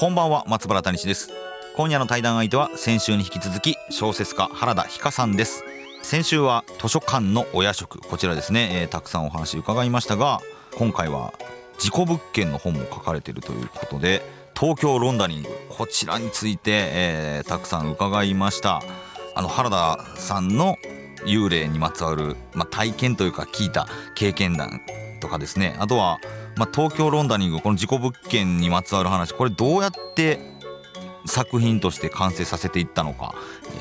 こんばんは松原谷氏です。今夜の対談相手は先週に引き続き小説家原田ひかさんです。先週は図書館のお夜食こちらですね、えー、たくさんお話伺いましたが今回は事故物件の本も書かれているということで東京ロンダリングこちらについて、えー、たくさん伺いました。あの原田さんの幽霊にまつわる、まあ、体験というか聞いた経験談とかですね。あとは、まあ、東京ロンダリングこの事故物件にまつわる話これどうやって作品として完成させていったのか、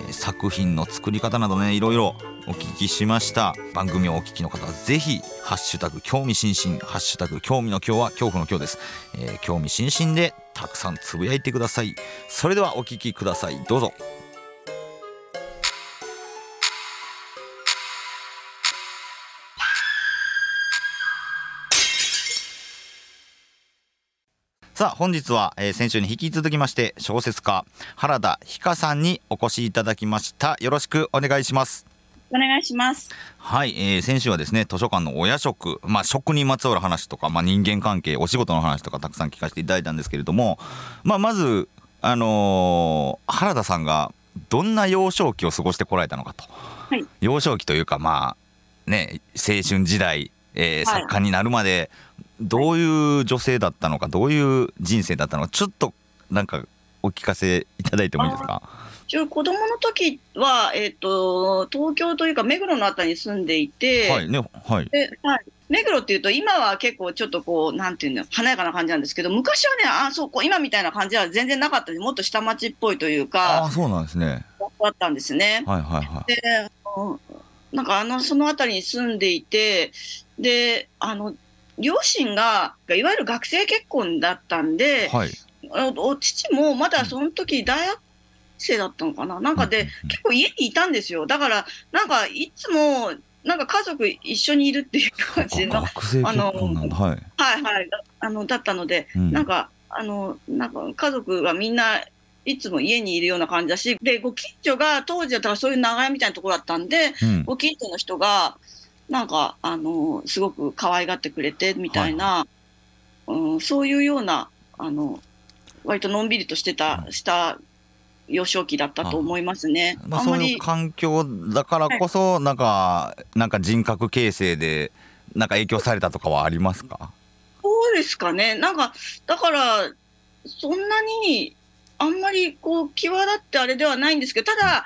えー、作品の作り方などねいろいろお聞きしました。番組をお聞きの方はぜひハッシュタグ興味津々ハッシュタグ興味の今日は恐怖の今日です、えー、興味津々でたくさんつぶやいてください。それではお聞きください。どうぞ。さあ本日は、えー、先週に引き続きまして小説家原田ひかさんにお越しいただきました。よろしくお願いします。お願いします。はい、えー、先週はですね図書館のお夜食まあ食にまつわる話とかまあ人間関係お仕事の話とかたくさん聞かせていただいたんですけれどもまあまずあのー、原田さんがどんな幼少期を過ごしてこられたのかと、はい、幼少期というかまあね青春時代、えー、作家になるまで、どういう女性だったのかどういう人生だったのかちょっとなんかお聞かせいただいてもいいですか？一応子供の時は、えーと、東京というか目黒のあたりに住んでいて、はいねはい。ではい、目黒っていうと今は結構ちょっとこうなんていうの華やかな感じなんですけど昔はねあそうこう今みたいな感じは全然なかったもっと下町っぽいというかあそうなんですね。だったんですね。はいはいはい、でなんかあのその辺りに住んでいてであの両親がいわゆる学生結婚だったんで、はい、お父もまだその時大学生だったのかな？なんかで、結構家にいたんですよ。だからなんかいつもなんか家族一緒にいるっていう感じのあの、はい、はいはい。あのだったので、うん、なんかあのなんか家族がみんないつも家にいるような感じだしでご近所が当時だったらそういう長屋みたいなところだったんで、うん、ご近所の人がなんかあのすごく可愛がってくれてみたいな、はい、うん、そういうようなあの割とのんびりとしてた、した幼少期だったと思いますね。まあ、そういう環境だからこそ、はい、なんかなんか人格形成でなんか影響されたとかはありますか？そうですかね。なんかだからそんなにあんまりこう際立ってあれではないんですけどただ、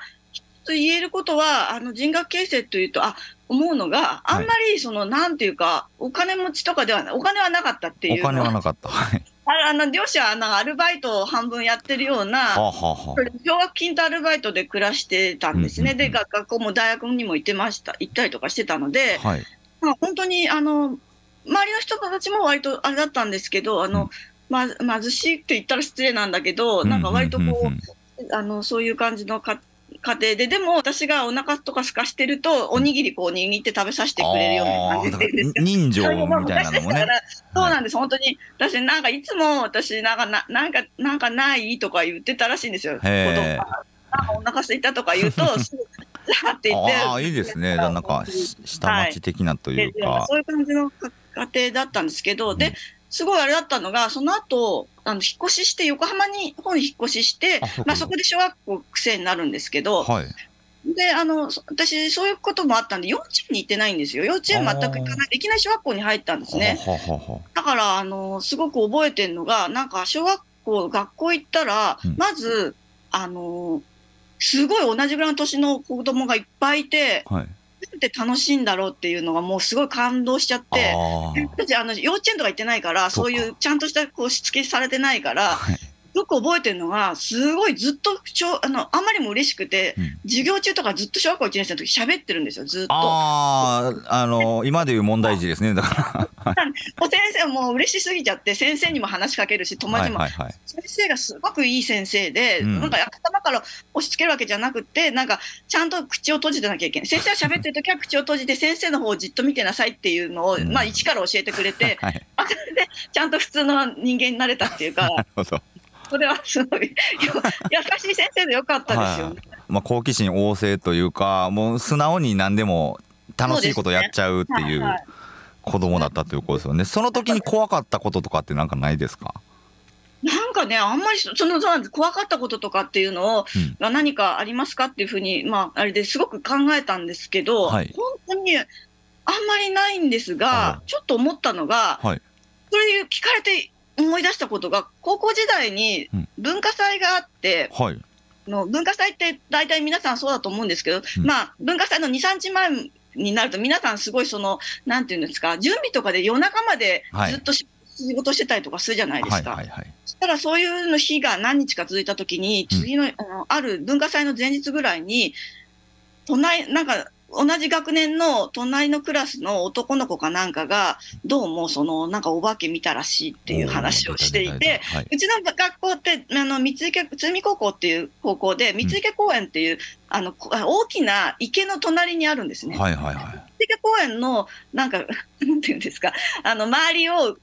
言えることはあの人格形成というとあ思うのが、あんまりその、はい、なんていうか、お金持ちとかではない、お金はなかったっていう。お金はなかった。はい。あの両親はなんかアルバイトを半分やってるような、はあはあ、奨学金とアルバイトで暮らしてたんですね、うんうんうん、で学校も大学にも行ってました、行ったりとかしてたので、はい、まあ、本当にあの周りの人たちも割とあれだったんですけど、あの、ま、貧しいって言ったら失礼なんだけど、なんか割とこう、うんうんうんうん、あのそういう感じの家家庭で、でも私がお腹とかすかしてると、おにぎりこう握って食べさせてくれるような感じで人情みたいなのもね。そうなんです、本当に。私なんかいつも私なんかな、なんか、なんかないとか言ってたらしいんですよ。子供が。お腹すいたとか言うと、すぐ、って言って。ああ、いいですね。なんか、下町的なというか、はい、そういう感じの家庭だったんですけど、で、すごいあれだったのが、その後、あの、引っ越しして、横浜に、方に引っ越しして、まあそこで小学校生になるんですけど、はい、で、あの、私、そういうこともあったんで、幼稚園に行ってないんですよ。幼稚園全く行かないで、いきなり小学校に入ったんですね。だから、あの、すごく覚えてるのが、なんか、小学校、学校行ったら、うん、まず、あの、すごい同じぐらいの年の子供がいっぱいいて、はいて楽しいんだろうっていうのがもうすごい感動しちゃって私あの幼稚園とか行ってないからそういうちゃんとしたこうしつけされてないから、はい、よく覚えてるのが、すごいずっとあのあんまりも嬉しくて、うん、授業中とかずっと小学校1年生の時喋ってるんですよ、ずっと。ああ、あの今でいう問題児ですね、だから。先生も嬉しすぎちゃって、先生にも話しかけるし、友達も、はいはいはい、先生がすごくいい先生で、うん、なんか頭から押し付けるわけじゃなくて、なんかちゃんと口を閉じてなきゃいけない。先生は喋ってる時は口を閉じて、先生の方をじっと見てなさいっていうのを、うん、まあ、一から教えてくれて、はい、それでちゃんと普通の人間になれたっていうか。なるほどそれはすごい。優しい先生でよかったですよね。はい、まあ、好奇心旺盛というかもう素直に何でも楽しいことやっちゃうっていう子供だったということですよね。その時に怖かったこととかってなんかないですか？なんかね、あんまりその怖かったこととかっていうのを、うん、何かありますかっていうふうに、まあ、あれですごく考えたんですけど、はい、本当にあんまりないんですが、はい、ちょっと思ったのが、はい、それ聞かれて思い出したことが、高校時代に文化祭があって、うん、はい、の文化祭って大体皆さんそうだと思うんですけど、うん、まあ、文化祭の2、3日前になると、皆さんすごいその、なんていうんですか、準備とかで夜中までずっと、仕事してたりとかするじゃないですか。はいはいはい、そしたらそういうの日が何日か続いたときに、次の、うん、あのある文化祭の前日ぐらいに、隣、なんか同じ学年の隣のクラスの男の子かなんかが、どうもそのなんかお化け見たらしいっていう話をしていて、うちの学校って、あの三池、津海高校っていう高校で、三池公園っていう、あの大きな池の隣にあるんですね。はいはいはい、三池公園のなんか、なんていうんですか、あの周りを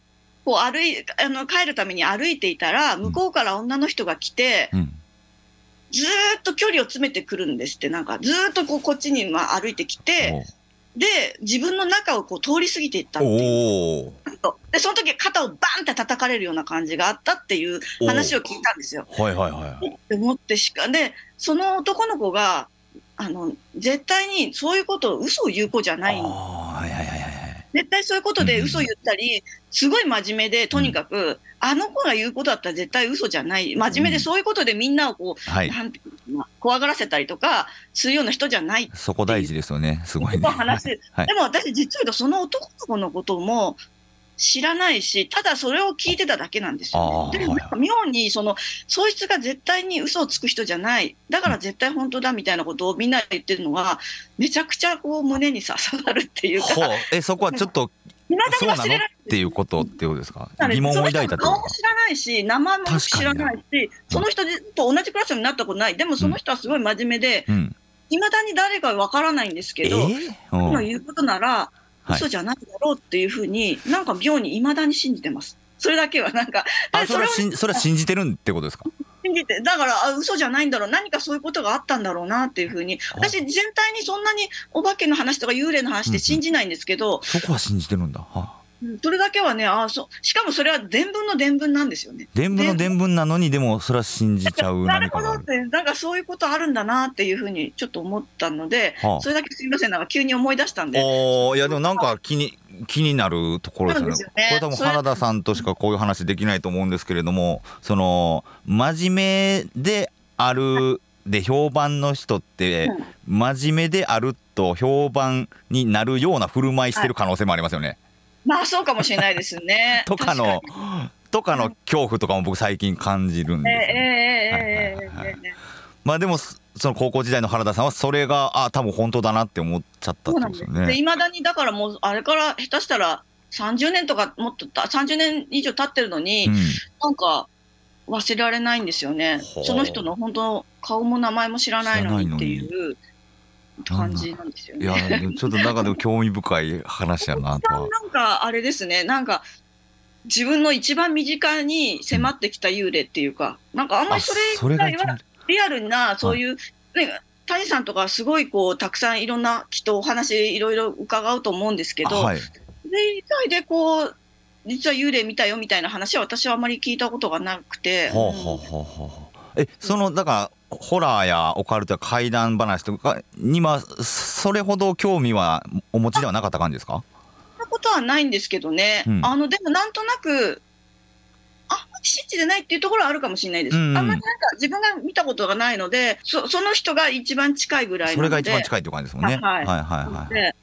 こう歩いあの帰るために歩いていたら、向こうから女の人が来て、うんずっと距離を詰めてくるんですって、なんかずっとこうこっちにまあ歩いてきて、で、自分の中をこう通り過ぎていったっていう。で、その時肩をバンって叩かれるような感じがあったっていう話を聞いたんですよ。はいはいはい。って思ってしか、で、その男の子が、あの、絶対にそういうことを嘘を言う子じゃない。はいはいはい。絶対そういうことで嘘言ったり、すごい真面目で、とにかく、あの子が言うことだったら絶対嘘じゃない、真面目でそういうことでみんなをこう、はい、なんて怖がらせたりとかするような人じゃないそこ大事ですよね、すごいね。話はい、でも私、実はその男の子のことも、知らないし、ただそれを聞いてただけなんですよ、ね。でも、妙に、その、そいつが絶対に嘘をつく人じゃない、だから絶対本当だみたいなことをみんな言ってるのが、めちゃくちゃこう胸に刺さるっていうか。え、そこはちょっと、そうなの？っていうことってことですか？疑問を抱いた顔も知らないし、名前も知らないし、その人と同じクラスになったことない。でもその人はすごい真面目で、い、ま、だに誰かわからないんですけど、えー、今言うことなら、嘘じゃないだろうっていうふうに、なんか妙にいまだに信じてます。それだけはなんか、あそれはそれは信じてるってことですか？信じて、だから、あ嘘じゃないんだろう、何かそういうことがあったんだろうなっていうふうに、私、全体にそんなにお化けの話とか幽霊の話って信じないんですけど、うん、そこは信じてるんだ。はあそれだけはね、あそしかもそれは伝聞の伝聞なんですよね。伝聞の伝聞なのに、でもそれは信じちゃう なるほどって、なんかそういうことあるんだなっていうふうにちょっと思ったので、はあ、それだけすみません、なんか急に思い出したんで。おいや、でもなんか気に、気になるところですよね。これ多分原田さんとしかこういう話できないと思うんですけれども、その、真面目である、で評判の人って、真面目であると評判になるような振る舞いしてる可能性もありますよね。はいまあそうかもしれないですね。とかのとかの恐怖とかも僕最近感じるんですよ。まあでもその高校時代の原田さんはそれがあ多分本当だなって思っちゃったんですよね。いまだにだからもうあれから下手したら30年とかもっと30年以上経ってるのに、うん、なんか忘れられないんですよね。その人の本当顔も名前も知らないのにっていう。感じなんですよね。いや、ちょっと中でも興味深い話やなとなんかあれですね、なんか自分の一番身近に迫ってきた幽霊っていうか、うん、なんかあんまりそれがリアルなそういう、はい、ね、谷さんとかすごいこうたくさんいろんなきっとお話いろいろ伺うと思うんですけど、はい、それ以外でこう実は幽霊見たよみたいな話は私はあまり聞いたことがなくて。えそのだからホラーやオカルトや怪談話とかにはそれほど興味はお持ちではなかった感じですか？そんなことはないんですけどね、うん、あのでもなんとなくあんまり信じてないっていうところはあるかもしれないです、うんうん、あんまりなんか自分が見たことがないのでそその人が一番近いぐらいそれが一番近いって感じですもんね。はい。はいはい、はい、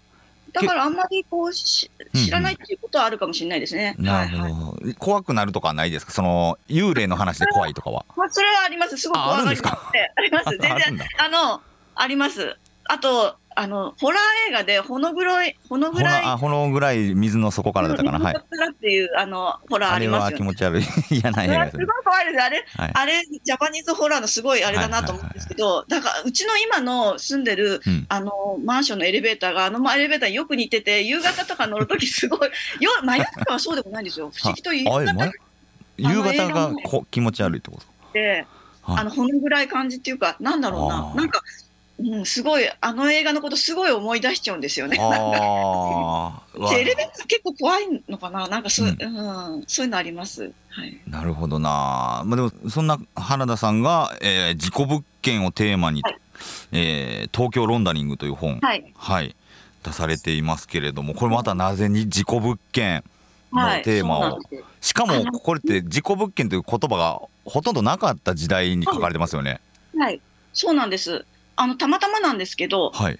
だからあんまりこう知らないっていうことはあるかもしれないですね。なるほど、怖くなるとかないですか？その幽霊の話で怖いとかは。まあ、それはあります。すごく怖がります。あります。全然あのあります。あとあのホラー映画でほのぐらいほのぐらいあほのぐらい水の底からだったかな。はい。っていうあのホラーありますよ、ね、気持ち悪い。嫌な映画すごい怖いです。あれ、はい、あれジャパニーズホラーのすごいあれだなと思うんですけど、だからうちの今の住んでる、うん、あのマンションのエレベーターがあのエレベーターによく似てて夕方とか乗るときすごいよ真 夜中はそうでもないんですよ。不思議と夕方夕方がこ気持ち悪いってこと？で、あのほのぐらい感じっていうかなんだろうな。なんかうん、すごいあの映画のことすごい思い出しちゃうんですよね。あエ レベーター結構怖いのかな。なんかそう,、うん。うん、そういうのあります。はい、なるほどな、まあ、でもそんな原田さんが、えー、事故物件をテーマに、はい、えー、東京ロンダリングという本、はい、はい、出されていますけれどもこれまたなぜに事故物件のテーマを、はい、しかもこれって事故物件という言葉がほとんどなかった時代に書かれてますよね。はい、そうなんですあのたまたまなんですけど、はい、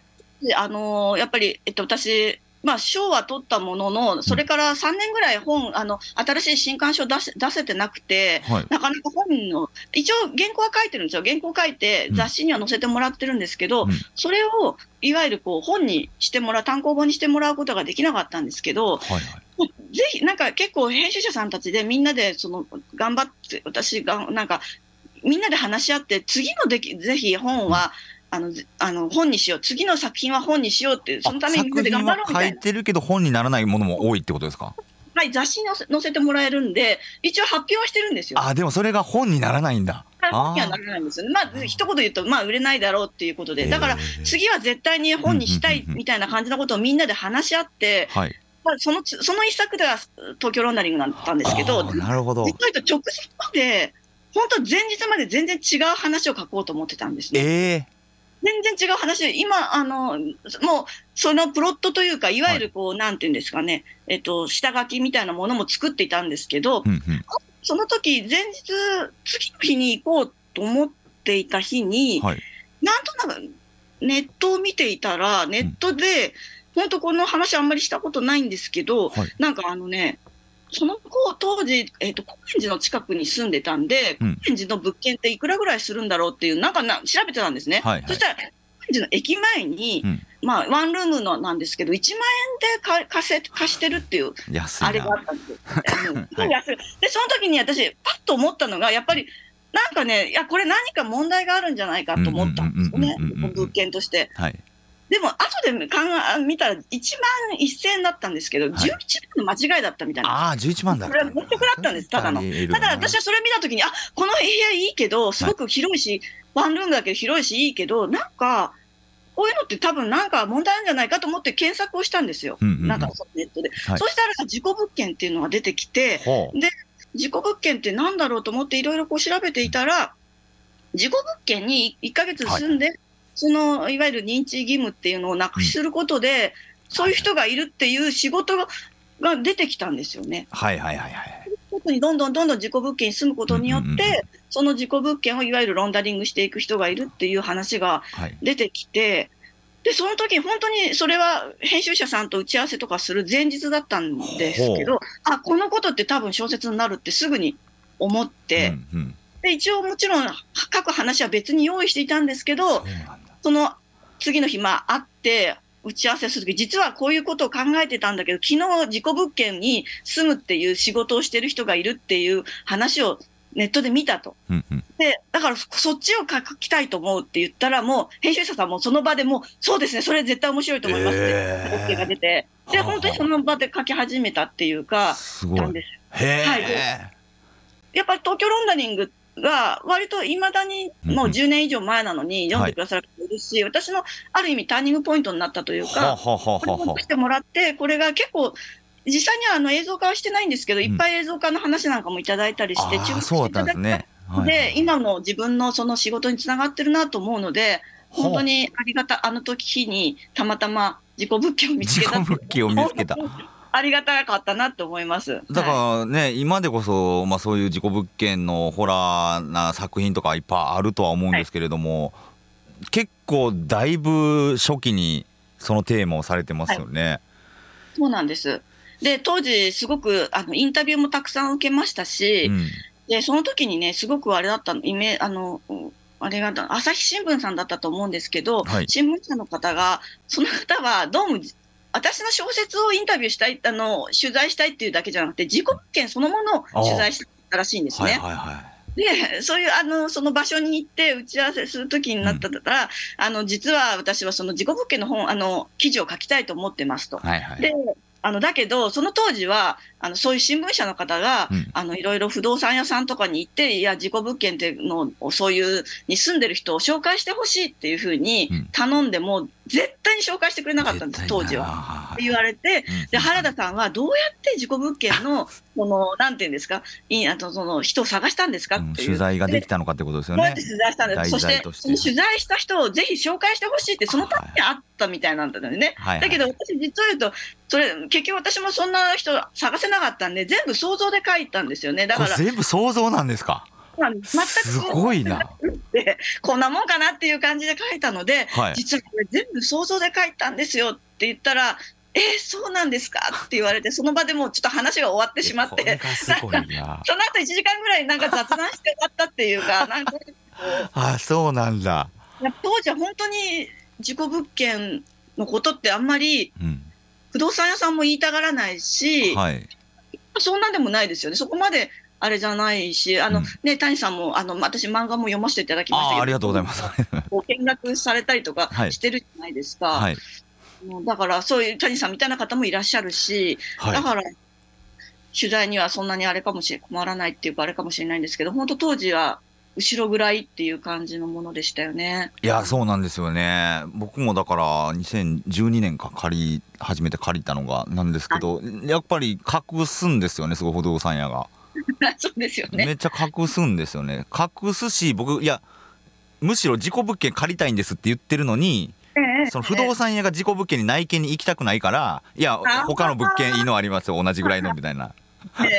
あのやっぱり、えっと、私、まあ、賞は取ったものの、それから3年ぐらい本、あの新しい新刊書出せ出せてなくて、はい、なかなか本の、一応、原稿は書いてるんですよ、原稿書いて、雑誌には載せてもらってるんですけど、うん、それをいわゆるこう本にしてもらう、単行本にしてもらうことができなかったんですけど、はいはい、ぜひ、なんか結構、編集者さんたちでみんなでその頑張って、私がなんか、みんなで話し合って、次のできぜひ本は、うんあのあの本にしよう。次の作品は本にしようってそのためにみんなで頑張ろうみたいな。書いてるけど本にならないものも多いってことですか？はい雑誌に載せてもらえるんで一応発表はしてるんですよ。あでもそれが本にならないんだ。本にはならないんですよね。まあ一言言うとまあ売れないだろうっていうことで。だから次は絶対に本にしたいみたいな感じのことをみんなで話し合って、はい。まあ、そのその一作では東京ロンダリングだったんですけどなるほど。直前まで本当前日まで全然違う話を書こうと思ってたんですね。えー全然違う話で、今、あの、もう、そのプロットというか、いわゆるこう、はい、なんていうんですかね、えっと、下書きみたいなものも作っていたんですけど、うんうん、その時、前日、次の日に行こうと思っていた日に、はい、なんとなく、ネットを見ていたら、ネットで、うん、本当この話あんまりしたことないんですけど、はい、なんかあのね、その子、当時、えっ、ー、と、高円寺の近くに住んでたんで、高円寺の物件っていくらぐらいするんだろうっていう、なんかな調べてたんですね。はいはい、そしたら、高円寺の駅前に、うん、まあ、ワンルームのなんですけど、1万円で貸せ貸してるっていう、あれがあったんですよ。はい、で、その時に私、パッと思ったのが、やっぱり、なんかね、いや、これ何か問題があるんじゃないかと思ったんですよね、物件として。はいでも、後で考え見たら、1万1000円だったんですけど、はい、11万の間違いだったみたいな。ああ、11万だ。これは全くだったんです、ただの。ただ、私はそれ見たときに、あこの部屋いいけど、すごく広いし、はい、ワンルームだけど広いし、いいけど、なんか、こういうのって多分なんか問題あるんじゃないかと思って検索をしたんですよ。うんうんうん、なんかネットで。はい、そしたら事故物件っていうのが出てきて、で、事故物件ってなんだろうと思っていろいろこう調べていたら、事故物件に1ヶ月住んで、はいそのいわゆる認知義務っていうのをなくしすることで、うん、そういう人がいるっていう仕事が出てきたんですよね。はいはいはいはい。特にどんどんどんどん事故物件に住むことによって、うんうんうん、その事故物件をいわゆるロンダリングしていく人がいるっていう話が出てきて、はい、でその時本当にそれは編集者さんと打ち合わせとかする前日だったんですけど、あこのことって多分小説になるってすぐに思って、うんうん、で一応もちろん書く話は別に用意していたんですけど、その次の日、まあ、会って、打ち合わせするとき、実はこういうことを考えてたんだけど、昨日事故物件に住むっていう仕事をしてる人がいるっていう話をネットで見たと。で、だからそっちを書きたいと思うって言ったら、もう編集者さんもその場でもう、そうですね、それ絶対面白いと思いますって、OK が出て、で、本当にその場で書き始めたっていうか、なんです。へはい。やっぱり東京ロンダリングが割といまだにもう10年以上前なのに読んでくださる方いるし、私のある意味ターニングポイントになったというか、これをしてもらって、これが結構、実際にはあの映像化はしてないんですけど、いっぱい映像化の話なんかもいただいたりして、注目していただいて、で、今の自分のその仕事につながってるなと思うので、本当にありがた、あの時にたまたま物件を見つけた。事故物件を見つけた。ありがたかったなって思います。だからね、はい、今でこそ、まあ、そういう事故物件のホラーな作品とかいっぱいあるとは思うんですけれども、はい、結構だいぶ初期にそのテーマをされてますよね。はい、そうなんです。で当時すごくあのインタビューもたくさん受けましたし、うん、でその時にねすごくあれだったのイメあのあれが朝日新聞さんだったと思うんですけど、はい、新聞社の方がその方はどうも私の小説をインタビューしたいあの取材したいっていうだけじゃなくて自己物件そのものを取材したらしいんですね。はいはいはいでそういうあのその場所に行って打ち合わせする時になったら、うん、あの実は私はその自己物件の本あの記事を書きたいと思ってますと。はいはい、であのだけど、その当時はあのそういう新聞社の方が、うん、あのいろいろ不動産屋さんとかに行って、いや、事故物件っていうのを、そういうに住んでる人を紹介してほしいっていうふうに頼んでも、絶対に紹介してくれなかったんです、当時は。って言われて、で原田さんはどうやって事故物件の、このなんていうんですか、いあとその人を探したんですかっていう、取材ができたのかってことですよね。取材したんですそして取材した人をぜひ紹介してほしいって、そのためにあったみたいなんだよね。だけど私、実を言うと、それ結局私もそんな人探せなかったんで、全部想像で書いたんですよね。だから全部想像なんですか？全くすごいな。こんなもんかなっていう感じで書いたので、はい、実はこれ全部想像で書いたんですよって言ったら、えー、そうなんですかって言われて、その場でもうちょっと話が終わってしまって、なんかその後1時間ぐらいなんか雑談して終わったっていうか、なんかあそうなんだ。当時は本当に事故物件のことってあんまり、不動産屋さんも言いたがらないし、はい、そんなんでもないですよね。そこまであれじゃないし、あの、うん、ね、谷さんも、あの、私漫画も読ませていただきましたけど。ありがとうございます。こう見学されたりとかしてるじゃないですか。はい、だから、そういう谷さんみたいな方もいらっしゃるし、はい、だから、取材にはそんなにあれかもしれ、困らないっていうかあれかもしれないんですけど、本当当時は、後ろぐらいっていう感じのものでしたよね。いやそうなんですよね。僕もだから2012年か借り初めて借りたのがなんですけど、やっぱり隠すんですよね。すごい不動産屋が。そうですよね。めっちゃ隠すんですよね。隠すし、僕、いや、むしろ事故物件借りたいんですって言ってるのに、その不動産屋が事故物件に内見に行きたくないから、いや、他の物件いいのありますよ、同じぐらいの みたいな、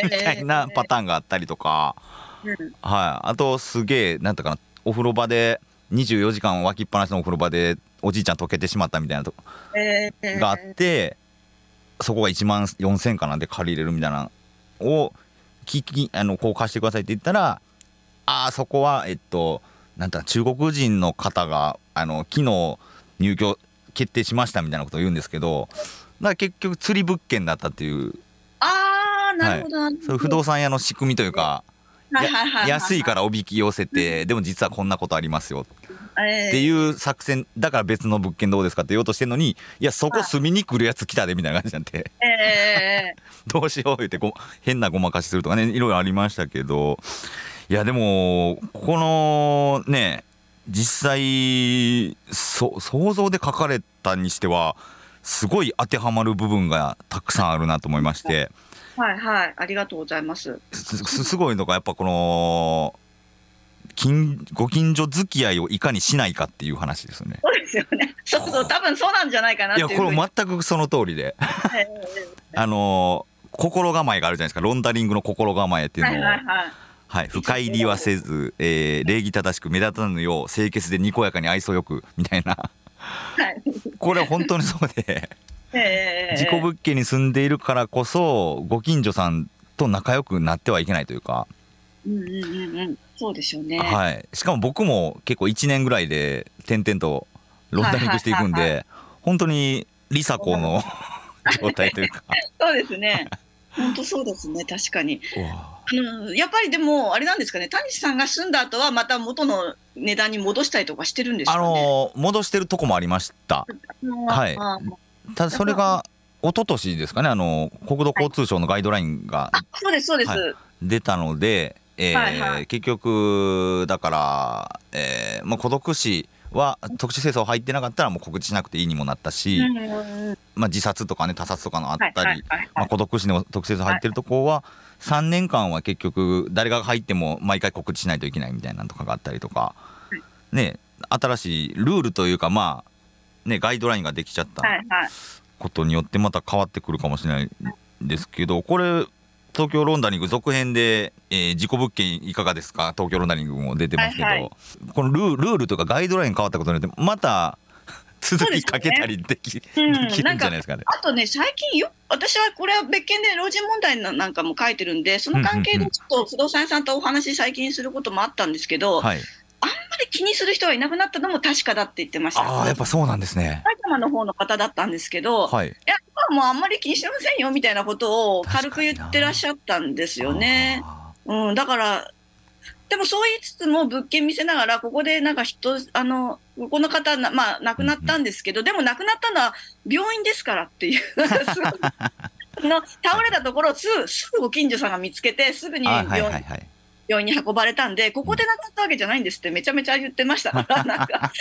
みたいなパターンがあったりとか、はい、あと、すげえ、なんとかな、お風呂場で、24時間脇っぱなしのお風呂場で、おじいちゃん溶けてしまったみたいなとがあって、そこが1万4000かなんで借りれるみたいなを聞きあのこう貸してくださいって言ったらああそこはえっとなんだ中国人の方があの昨日入居決定しましたみたいなことを言うんですけどだから結局釣り物件だったっていう。ああなるほど、はい、そういう不動産屋の仕組みというか安いからおびき寄せてでも実はこんなことありますよっていう作戦だから別の物件どうですかって言おうとしてんのにいやそこ住みに来るやつ来たでみたいな感じになって、えー、どうしよう言ってご変なごまかしするとかねいろいろありましたけど。いやでもこのね実際そ想像で書かれたにしてはすごい当てはまる部分がたくさんあるなと思いまして。はいはい。ありがとうございますすすごいのがやっぱこの近ご近所付き合いをいかにしないかっていう話ですね。そうですよね。そうそう多分そうなんじゃないかなっていやこれ全くその通りで、あの心構えがあるじゃないですか。ロンダリングの心構えっていうのを。はいはいはいはい、深入りはせず、えー、礼儀正しく目立たぬよう清潔でにこやかに愛想よくみたいな、はい、これ本当にそうで、えー、事故物件に住んでいるからこそご近所さんと仲良くなってはいけないというか。うんうんうんうんそうでしょうね。はい。しかも僕も結構1年ぐらいで点々とロンダリングしていくんで、本当に梨紗子の 状態というか。そうですね。本当そうですね、確かに。あのやっぱりでも、あれなんですかね、谷さんが住んだ後は、また元の値段に戻したりとかしてるんですか、ね、あの戻してるとこもありました。はい。ただそれが一昨年ですかね、あの国土交通省のガイドラインが、はい、そうですそうです、はい、出たので、えーはいはい、結局だから、えー、もう孤独死は特殊清掃入ってなかったらもう告知しなくていいにもなったし、まあ、自殺とかね他殺とかのあったり、まあ、孤独死の特殊清掃入ってるとこは3年間は結局誰が入っても毎回告知しないといけないみたいなのとかがあったりとか、ね新しいルールというかまあねガイドラインができちゃったことによってまた変わってくるかもしれないんですけどこれ東京ロンダリング続編で、えー、事故物件いかがですか？東京ロンダリングも出てますけど、はいはい、このルルールとかガイドライン変わったことによってまた続きかけたりでき,、うん、できるんじゃないですかね。あとね最近よ私はこれは別件で老人問題なんかも書いてるんでその関係でちょっと不動産屋さんとお話最近することもあったんですけど、はい、あんまり気にする人がいなくなったのも確かだって言ってました。ああやっぱそうなんですね。埼玉の方の方だったんですけど、はい、いやもうあんまり気にしてませんよみたいなことを軽く言ってらっしゃったんですよね。うん、だからでもそう言いつつも物件見せながら、ここでなんか人、あの、この方、まあ亡くなったんですけど、でも亡くなったのは病院ですからっていう、の倒れたところをすぐ、すぐご近所さんが見つけて、すぐに病院,、病院に運ばれたんで、ここで亡くなったわけじゃないんですってめちゃめちゃ言ってましたから、なんか、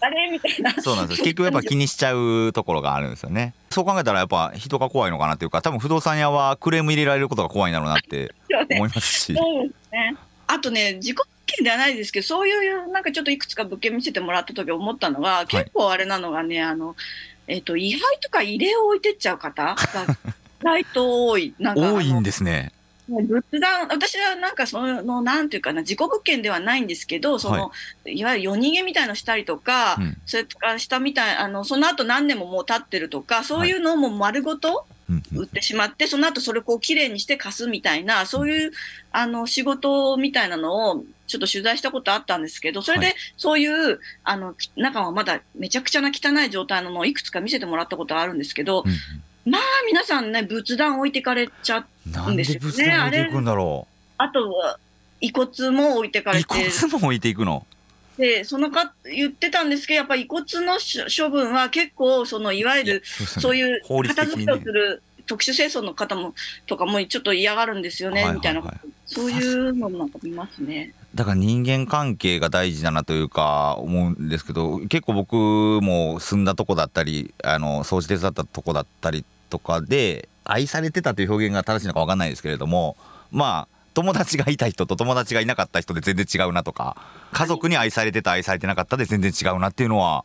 あれみたいな。そうなんです結局やっぱ気にしちゃうところがあるんですよね。そう考えたらやっぱ人が怖いのかなっていうか、多分不動産屋はクレーム入れられることが怖いんだろうなって思いますし。そうですね。あとね、自己物件ではないですけど、そういうなんかちょっといくつか物件見せてもらった時思ったのが、結構あれなのがね、あの、えっ、ー、と、位牌とか入れを置いてっちゃう方が、意外と多い。なんか多いんですね。仏壇、私はなんかその、なんていうかな、自己物件ではないんですけど、その、はい、いわゆる夜逃げみたいのしたりとか、うん、それからしたみたい、あの、その後何年ももう経ってるとか、そういうのも丸ごと、売ってしまって、その後それをこう綺麗にして貸すみたいな、そういうあの仕事みたいなのをちょっと取材したことあったんですけど、それでそういう、あの中はまだめちゃくちゃな汚い状態ののをいくつか見せてもらったことがあるんですけど、まあ皆さんね、仏壇置いてかれちゃうんですよね。あれあと遺骨も置いてかれて。遺骨も置いていくの？で、そのか、言ってたんですけど、やっぱり遺骨の処分は結構、その、いわゆる、そういう片付けをする特殊清掃の方も、とかもちょっと嫌がるんですよね、みたいな、そういうのなんか見ますね。だから人間関係が大事だなというか思うんですけど結構僕も住んだとこだったりあの掃除手伝ったとこだったりとかで愛されてたという表現が正しいのか分かんないですけれどもまあ友達がいた人と友達がいなかった人で全然違うなとか家族に愛されてた愛されてなかったで全然違うなっていうのは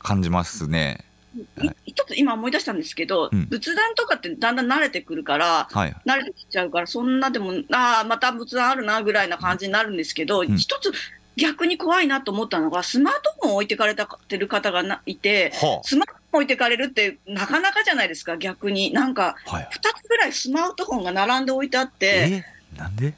感じますね。ちょっと今思い出したんですけど、うん、仏壇とかってだんだん慣れてくるから、はい、慣れてきちゃうからそんなでもああまた仏壇あるなぐらいな感じになるんですけど、うん、一つ逆に怖いなと思ったのがスマートフォンを置いてかれてる方がいて、はあ、スマート置いてかれるってなかなかじゃないですか、逆に。なんか、2つぐらいスマートフォンが並んで置いてあって。え？なんで？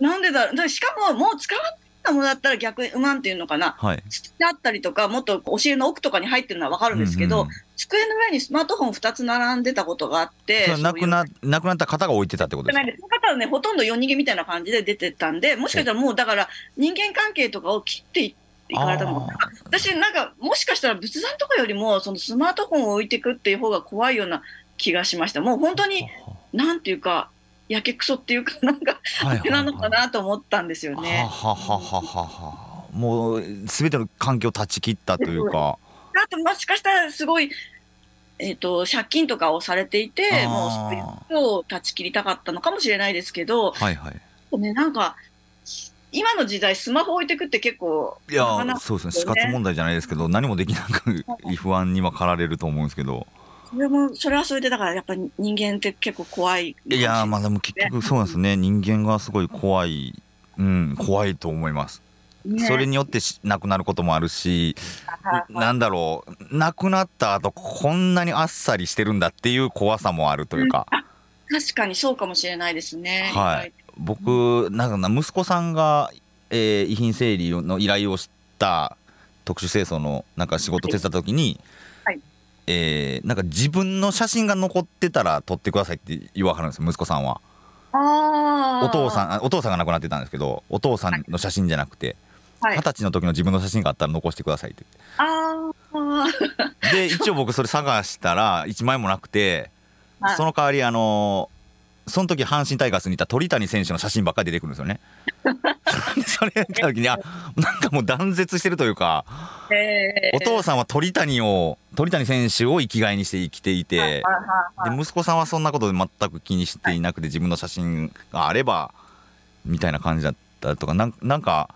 なんでだだしかも、もう使わないものだったら逆にうまんっていうのかな、はい、だったりとか、もっとお尻の奥とかに入ってるのは分かるんですけど、うんうん、机の上にスマートフォン2つ並んでたことがあって、亡くな亡くなった方が置いてたってことですか？その方はね、ほとんど夜逃げみたいな感じで出てたんで、もしかしたらもうだから人間関係とかを切っていって、行かれたの私なんかもしかしたら仏壇とかよりもそのスマートフォンを置いていくっていう方が怖いような気がしました。もう本当になんていうかやけくそっていうかなんかあれなのかなと思ったんですよね。はははははもうすべての環境を断ち切ったというか。あともしかしたらすごいえーと、借金とかをされていて、もうそういうことを断ち切りたかったのかもしれないですけど、はいはい、ね、なんか今の時代スマホ置いてくって結構いやそうですね。死活問題じゃないですけど何もできなく不安には駆られると思うんですけどそれもそれはそれでだからやっぱり人間って結構怖いい。やまあでも結局そうなんですね。人間がすごい怖いうん怖いと思います、ね、それによって亡くなることもあるしなんだろう亡くなった後こんなにあっさりしてるんだっていう怖さもあるというか、うん、確かにそうかもしれないですね。はい。僕なんか息子さんが、えー、遺品整理の依頼をした特殊清掃のなんか仕事手伝った時に、はいえー、なんか自分の写真が残ってたら撮ってくださいって言わはるんですよ息子さんは。お父さんお父さんが亡くなってたんですけどお父さんの写真じゃなくて二十、はい、歳の時の自分の写真があったら残してくださいって。で一応僕それ探したら1枚もなくて、その代わりあのその時阪神タイガースにいた鳥谷選手の写真ばっかり出てくるんですよね。それ見た時にあなんかもう断絶してるというか、お父さんは鳥谷を鳥谷選手を生きがいにして生きていて、で息子さんはそんなことで全く気にしていなくて自分の写真があればみたいな感じだったとかなんなんか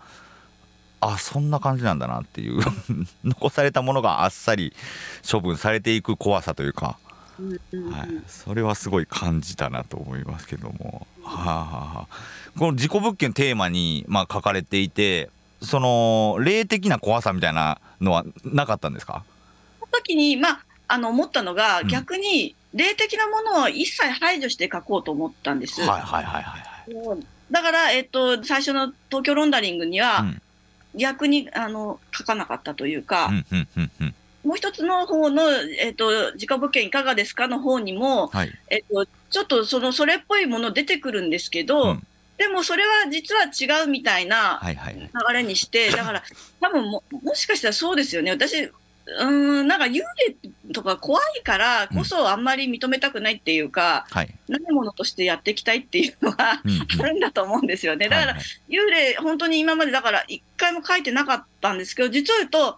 あそんな感じなんだなっていう 残されたものがあっさり処分されていく怖さというか。はい、それはすごい感じたなと思いますけども、はあはあ、この事故物件テーマに、まあ、書かれていてその霊的な怖さみたいなのはなかったんですか？その時に、まあ、あの思ったのが、うん、逆に霊的なものを一切排除して書こうと思ったんです。はいはいはいはい、だから、えっと、最初の東京ロンダリングには、逆にあの書かなかったというか、もう一つの方の、えっと、自家物件いかがですかの方にも、はい、えっと、ちょっとそのそれっぽいもの出てくるんですけど、うん、でもそれは実は違うみたいな流れにして、だから多分ももしかしたらそうですよね。私うんなんか幽霊とか怖いからこそあんまり認めたくないっていうか、うんはい、ないものとしてやっていきたいっていうのがあるんだと思うんですよね。だから幽霊本当に今までだから一回も書いてなかったんですけど実を言うと、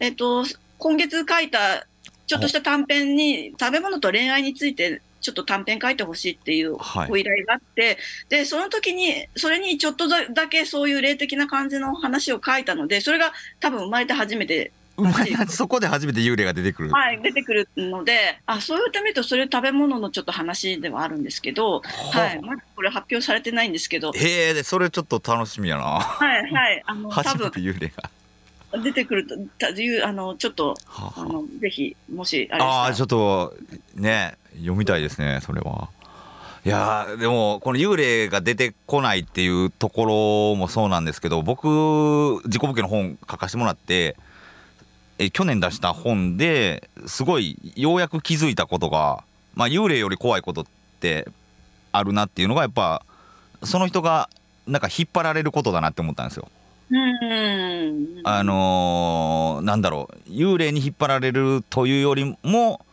えっと、今月書いたちょっとした短編に食べ物と恋愛についてちょっと短編書いてほしいっていうご依頼があって、はい、でその時にそれにちょっとだけそういう霊的な感じの話を書いたのでそれが多分生まれて初めてそこで初めて幽霊が出てくる。はい、出てくるので、あ、そういうためと、それ食べ物のちょっと話ではあるんですけど。はい、まだこれ発表されてないんですけど。へえ、それちょっと楽しみやな。はい、はい、あの、初めて幽霊が。出てくると、たいうあのちょっと、はあ、あのぜひもしあれああちょっとね読みたいですねそれは。いやでもこの幽霊が出てこないっていうところもそうなんですけど僕自己武家の本書かせてもらってえ去年出した本ですごいようやく気づいたことが、まあ、幽霊より怖いことってあるなっていうのがやっぱその人がなんか引っ張られることだなって思ったんですよ。あのー、なんだろう幽霊に引っ張られるというよりも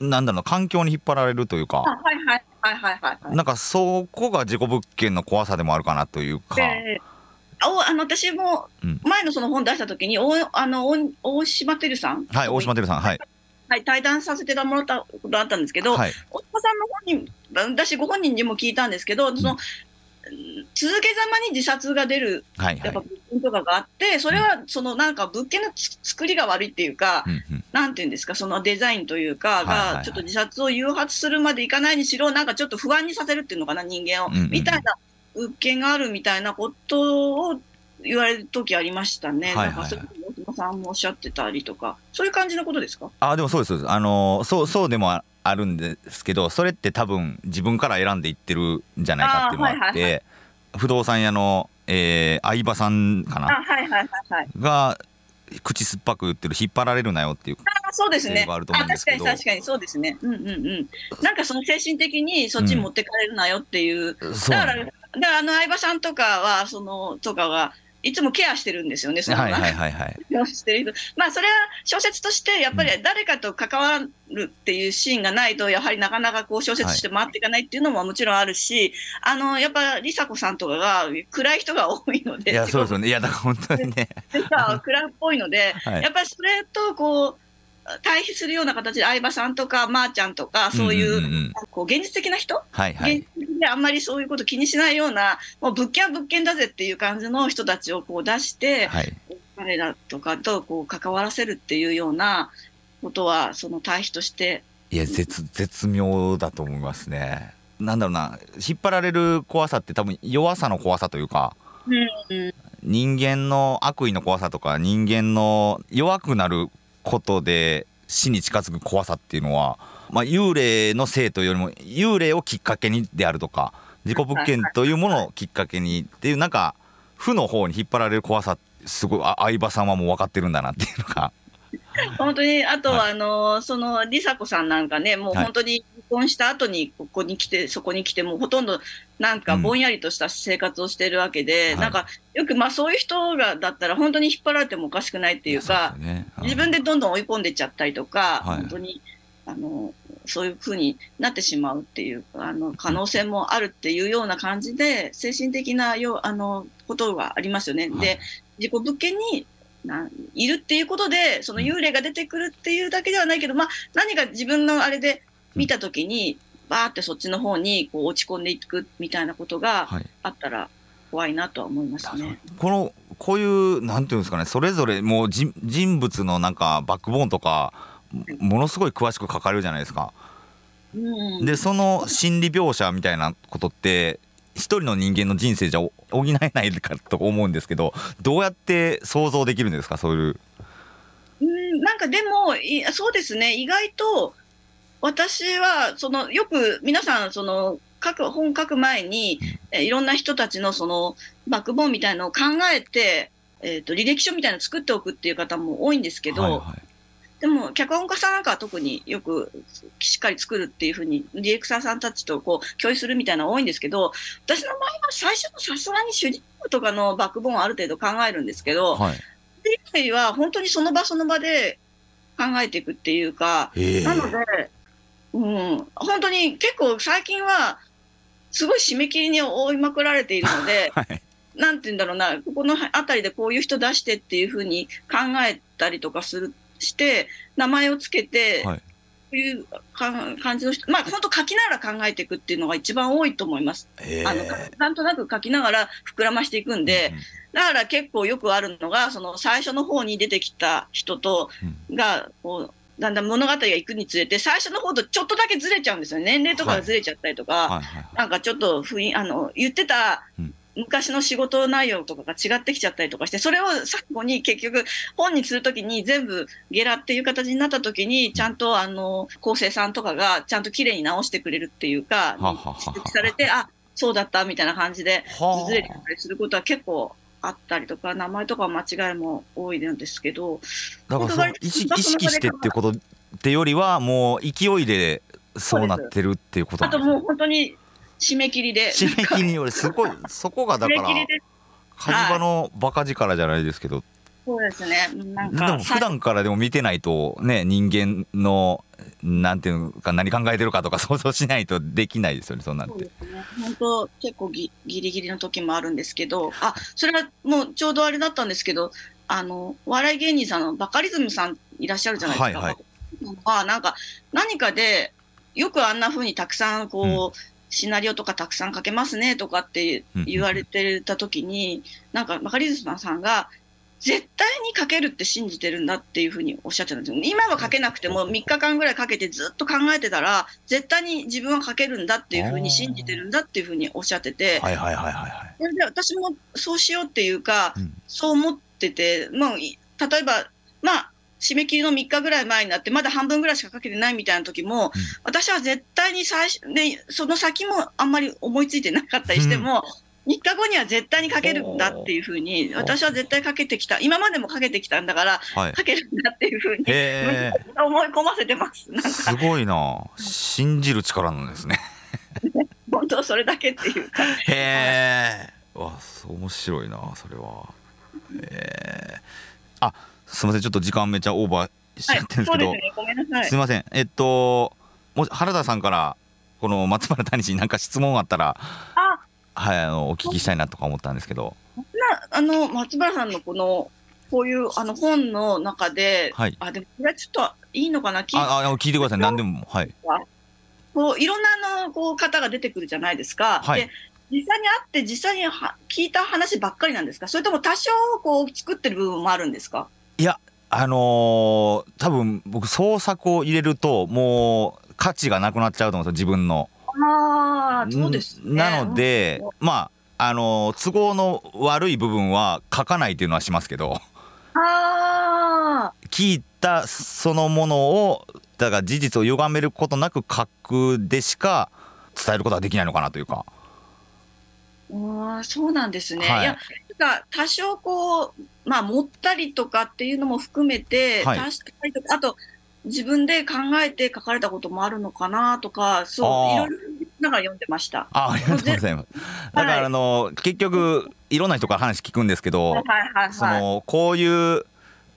なんだろう環境に引っ張られるというか、はいはいはいはいはい、なんかそこが事故物件の怖さでもあるかなというか。えーおあの私も前のその本出した時に、おあの大島てるさん？はい大島てるさんはい、はい、対談させてもらったことあったんですけど、はい、大島さんの本人私ご本人にも聞いたんですけど、その続けざまに自殺が出る、やっぱ物件とかがあって、それはそのなんか物件の作りが悪いっていうか、なんていうんですか、そのデザインというか、がちょっと自殺を誘発するまでいかないにしろ、なんかちょっと不安にさせるっていうのかな、人間を、みたいな物件があるみたいなことを言われる時ありましたね。なんかそれ大島さんもおっしゃってたりとか、そういう感じのことですか？あでもそうですあのそうそうでもあるんですけどそれって多分自分から選んでいってるんじゃないかっていうのがあって、はいはいはい、不動産屋の、えー、相葉さんかな、はいはいはい、が口酸っぱく言ってる引っ張られるなよっていうあそうですね。あ確かに確かにそうですね。うんうんうん。なんかその精神的にそっちに持ってかれるなよっていう、う。ん、だからだからあの相葉さんとかはそのとかはいつもケアしてるんですよね、その。はいはいはいはい、してるまあそれは小説としてやっぱり誰かと関わるっていうシーンがないとやはりなかなかこう小説として回っていかないっていうのももちろんあるし、はい、あのやっぱ梨紗子さんとかが暗い人が多いのでいやそうですよね。いやだから本当にね。暗っぽいので、はい、やっぱりそれとこう対比するような形で相葉さんとかまー、あ、ちゃんとかそういう,、こう現実的な人、はいはい、現実的であんまりそういうこと気にしないようなもう物件は物件だぜっていう感じの人たちをこう出して、はい、彼らとかとこう関わらせるっていうようなことはその対比として。いや絶絶妙だと思いますね。なんだろうな引っ張られる怖さって多分弱さの怖さというか、うん、人間の悪意の怖さとか人間の弱くなることで死に近づく怖さっていうのは、まあ、幽霊のせいというよりも幽霊をきっかけにであるとか事故物件というものをきっかけにっていうなんか負の方に引っ張られる怖さすごい相葉さんはもう分かってるんだなっていうのが。本当に、あとは、あの、その、梨紗子さんなんかね、もう本当に離婚した後に、ここに来て、そこに来て、もうほとんど、なんかぼんやりとした生活をしてるわけで、うん、なんか、よく、まあそういう人が、だったら本当に引っ張られてもおかしくないっていうか、ね。うん、自分でどんどん追い込んでっちゃったりとか、はい、本当に、あの、そういうふうになってしまうっていうあの可能性もあるっていうような感じで精神的なよあのことがありますよね。はい、で自己物件にないるっていうことでその幽霊が出てくるっていうだけではないけど、まあ、何か自分のあれで見た時にバーってそっちの方にこう落ち込んでいくみたいなことがあったら怖いなとは思いますね。はい、このこういうなんていうんですかねそれぞれもう人物のなんかバックボーンとかものすごい詳しく書かれるじゃないですか。うん、でその心理描写みたいなことって一人の人間の人生じゃ補えないかと思うんですけどどうやって想像できるんですか？そういう。うんなんかでもいそうですね。意外と私はそのよく皆さんその書く本書く前に、えいろんな人たちのそのバックボーンみたいのを考えて、えーと、履歴書みたいなの作っておくっていう方も多いんですけど、はいはい、でも脚本家さんなんかは特によくしっかり作るっていうふうにディレクターさんたちとこう共有するみたいなの多いんですけど私の場合は最初のさすがに主人公とかのバックボーンをある程度考えるんですけど、はい、以外は本当にその場その場で考えていくっていうか、なので、うん、本当に結構最近はすごい締め切りに追いまくられているので、はい、なんて言うんだろうな、ここの辺りでこういう人出してっていうふうに考えたりとかするして、名前をつけて、はい、こういう感じの人、まあ本当書きながら考えていくっていうのが一番多いと思います。あのなんとなく書きながら膨らましていくんで、だから結構よくあるのが、その最初の方に出てきた人と、が、こう、だんだん物語が行くにつれて、最初の方とちょっとだけずれちゃうんですよ。年齢とかがずれちゃったりとか、なんかちょっと雰囲あの、言ってた、昔の仕事内容とかが違ってきちゃったりとかして、それを最後に結局本にするときに全部ゲラっていう形になったときに、ちゃんとあの、構成さんとかがちゃんと綺麗に直してくれるっていうか、指摘されて、あ、そうだったみたいな感じで、ずれたりすることは結構あったりとか、名前とか間違いも多いんですけど、だからその意識意識してっていうことってよりは、もう勢いでそうなってるっていうことあともう本当に締め切りで。締め切りにより、すごい、そこがだから、火事場のバカ力じゃないですけど、そうですね。なんかでも普段からでも見てないとね人間のなんていうか何考えてるかとか想像しないとできないですよねそんなんて。ね、本当結構ギギリギリの時もあるんですけど、あそれはもうちょうどあれだったんですけど、あの笑い芸人さんのバカリズムさんいらっしゃるじゃないですか。はいはい、あなんか何かでよくあんな風にたくさんこう。うんシナリオとかたくさん書けますねとかって言われてた時に、なんかバカリズムさんが絶対に書けるって信じてるんだっていうふうにおっしゃってたんですよ。今は書けなくても3日間ぐらいかけてずっと考えてたら、絶対に自分は書けるんだっていうふうに信じてるんだっていうふうにおっしゃってて。で私もそうしようっていうか、うん、そう思ってて、まあ、例えば、まあ、締め切りの3日ぐらい前になって、まだ半分ぐらいしかかけてないみたいな時も、うん、私は絶対に最初、で、その先もあんまり思いついてなかったりしても、3日後には絶対にかけるんだっていうふうに、私は絶対かけてきた、今までもかけてきたんだから、はい、かけるんだっていうふうに、思い込ませてます。すごいな、信じる力なんですね。本当それだけっていうか。へえ。わ、面白いな、それは。ええ。あ、すみません、ちょっと時間めちゃオーバーしちゃってるんですけど。はい、す、みません、えっと、もし原田さんから。この松原谷氏に何か質問あったら。あ、はいあのお聞きしたいなとか思ったんですけど。なあの松原さんのこのこういうあの本の中で、はい、あでもこれはちょっといいのかな聞ああ聞いてください何でもはい。こういろんなあのこう方が出てくるじゃないですか。はい、で実際に会って実際には聞いた話ばっかりなんですか？それとも多少こう作ってる部分もあるんですか？いやあのー、多分僕創作を入れるともう価値がなくなっちゃうと思うんですよ自分の。あそうです、ね、なのでまああの都合の悪い部分は書かないっていうのはしますけど。聞いたそのものをだから事実を歪めることなく書くでしか伝えることはできないのかなというか。あそうなんですね。はい、いやなんか多少こうまあ持ったりとかっていうのも含めて、はい、あと自分で考えて書かれたこともあるのかなとか、そう、いろいろながら読んでました。あありがとうございます。だから、あの、結局、いろんな人から話聞くんですけど、はいはいはい、その、こういう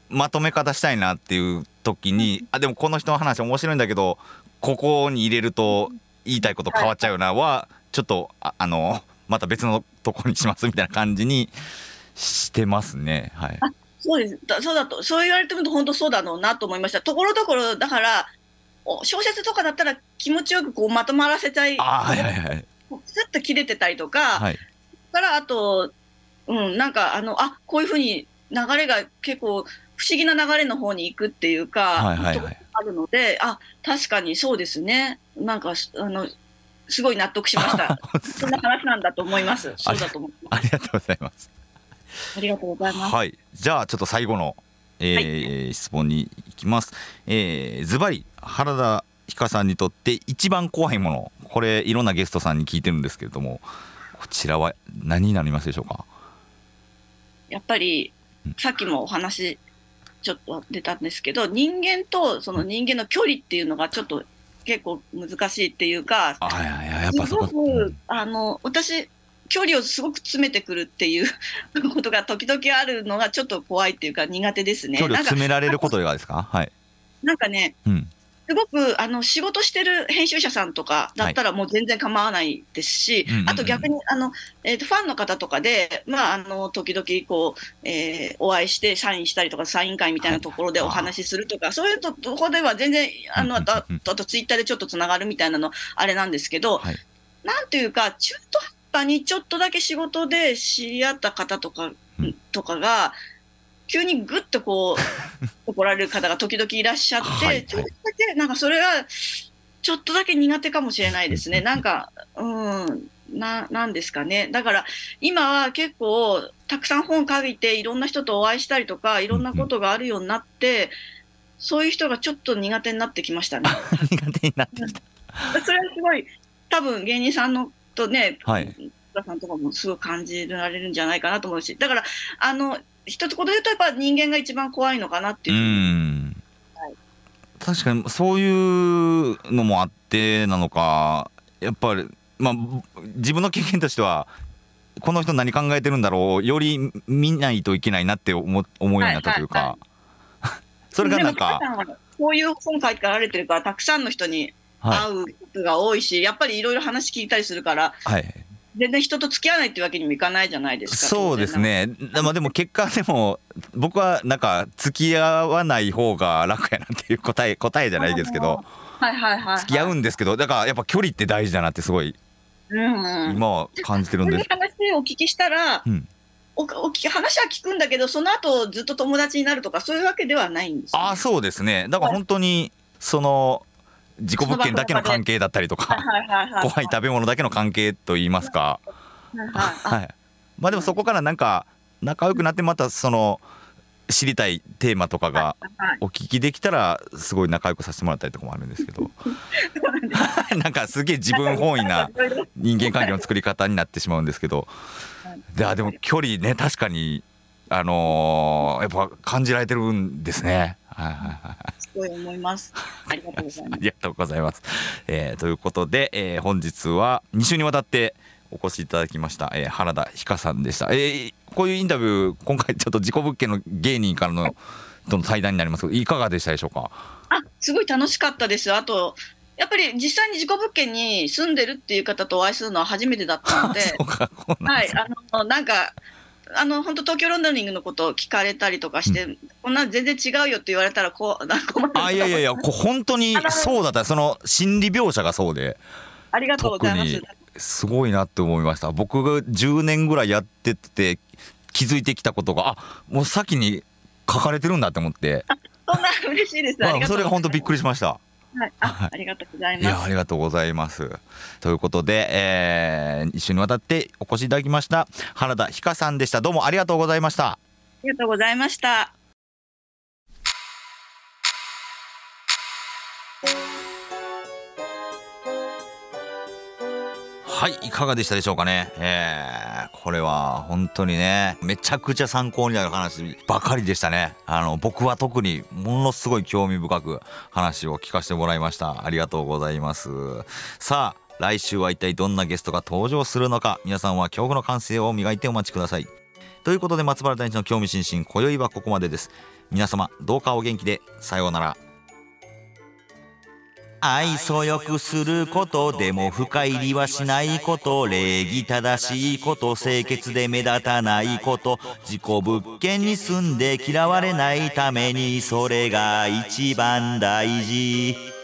まとめ方したいなっていう時に、あ、でもこの人の話面白いんだけど、ここに入れると言いたいこと変わっちゃうなは、ちょっと、ああの、また別のところにしますみたいな感じにしてますね。はい。そうです。だそうだとそう言われてみると本当そうだろうなと思いました。ところどころだから小説とかだったら気持ちよくこうまとまらせちゃいはいはいはいスッと切れてたりとか、はい、からあとうんなんかあのあこういうふうに流れが結構不思議な流れの方に行くっていうか、はいはいはい、あるのであ確かにそうですねなんかあのすごい納得しました。そんな話なんだと思います。そうだと思います。ありがとうございます。ありがとうございます。はい、じゃあちょっと最後の、えー、はい、質問に行きます。えー、ズバリ原田ひかさんにとって一番怖いもの、これいろんなゲストさんに聞いてるんですけれども、こちらは何になりますでしょうか？やっぱりさっきもお話ちょっと出たんですけど人間とその人間の距離っていうのがちょっと結構難しいっていうか、あやややっぱすごく、あの私距離をすごく詰めてくるっていう ことが時々あるのがちょっと怖いっていうか苦手ですね。距離を詰められることがですか？はい。なんかね、うん、すごくあの仕事してる編集者さんとかだったらもう全然構わないですし、はい、あと逆にあの、えーと、ファンの方とかで、まあ、あの時々こう、えー、お会いしてサインしたりとかサイン会みたいなところでお話しするとか、はい、そういうとこでは全然あのあとあとツイッターでちょっとつながるみたいなのあれなんですけど、はい、なんていうか中途半端にちょっとだけ仕事で知り合った方とか,、とかが急にぐっとこう 怒られる方が時々いらっしゃって、はいはい、ちょっとだけなんかそれはちょっとだけ苦手かもしれないですね。なんか、うん、な、なんですかね。だから今は結構たくさん本書いていろんな人とお会いしたりとかいろんなことがあるようになって、そういう人がちょっと苦手になってきましたね。苦手になってきた。それはすごい多分芸人さんのとね、はい、さんとかもすごい感じられるんじゃないかなと思うし、だからあの一つことで言うとやっぱ人間が一番怖いのかなっていう。うはい、確かにそういうのもあってなのか。やっぱりまあ自分の経験としてはこの人何考えてるんだろうより見ないといけないなって思思うようになったというか、はいはいはい、それがなんかこういう本書かれてるからたくさんの人に会うことが多いし、やっぱりいろいろ話聞いたりするから、はい、全然人と付き合わないっていうわけにもいかないじゃないですか。そうですね。まあでも結果でも僕はなんか付き合わない方が楽やなっていう答え答えじゃないですけど、はいはいはい、はい、付き合うんですけど、だからやっぱ距離って大事だなってすごい、うん、今は感じてるんです。話をお聞きしたら、うん、おお話は聞くんだけど、その後ずっと友達になるとかそういうわけではないんです、ね、あそうですね。だから本当にその自己物件だけの関係だったりとか怖い食べ物だけの関係といいますか、はい、まあでもそこからなんか仲良くなってまたその知りたいテーマとかがお聞きできたらすごい仲良くさせてもらったりとかもあるんですけど。なんかすげえ自分本位な人間関係の作り方になってしまうんですけど。ででも距離ね確かにあのー、やっぱ感じられてるんですね。はいはいはい。すごい思います。ありがとうございます。ありがとうございます。えー、ということで、えー、本日は2週にわたってお越しいただきました、えー、原田ひかさんでした。えー、こういうインタビュー今回ちょっと事故物件の芸人からのとの対談になりますいかがでしたでしょうか？あ、すごい楽しかったです。あとやっぱり実際に事故物件に住んでるっていう方とお会いするのは初めてだったので、はい、あのなんかあの本当東京ロンドニングのことを聞かれたりとかして、うん、こんな全然違うよって言われたらこう なんかあいやいやいや本当にそうだったその心理描写がそうでありがとうございます。すごいなって思いました。僕が10年ぐらいやってて気づいてきたことがあもう先に書かれてるんだって思って。そんな嬉しいです、あ、それが本当びっくりしましたはい、あありがとうございます。いやありがとうございます。ということで、えー、一緒にわたってお越しいただきました原田ひかさんでした。どうもありがとうございました。ありがとうございました。はいいかがでしたでしょうかね。えー、これは本当にねめちゃくちゃ参考になる話ばかりでしたね。あの僕は特にものすごい興味深く話を聞かせてもらいました。ありがとうございます。さあ来週は一体どんなゲストが登場するのか。皆さんは恐怖の感性を磨いてお待ちください。ということで松原大地の興味津々今宵はここまでです。皆様どうかお元気で。さようなら。愛想よくすることでも深入りはしないこと礼儀正しいこと清潔で目立たないこと自己物件に住んで嫌われないためにそれが一番大事。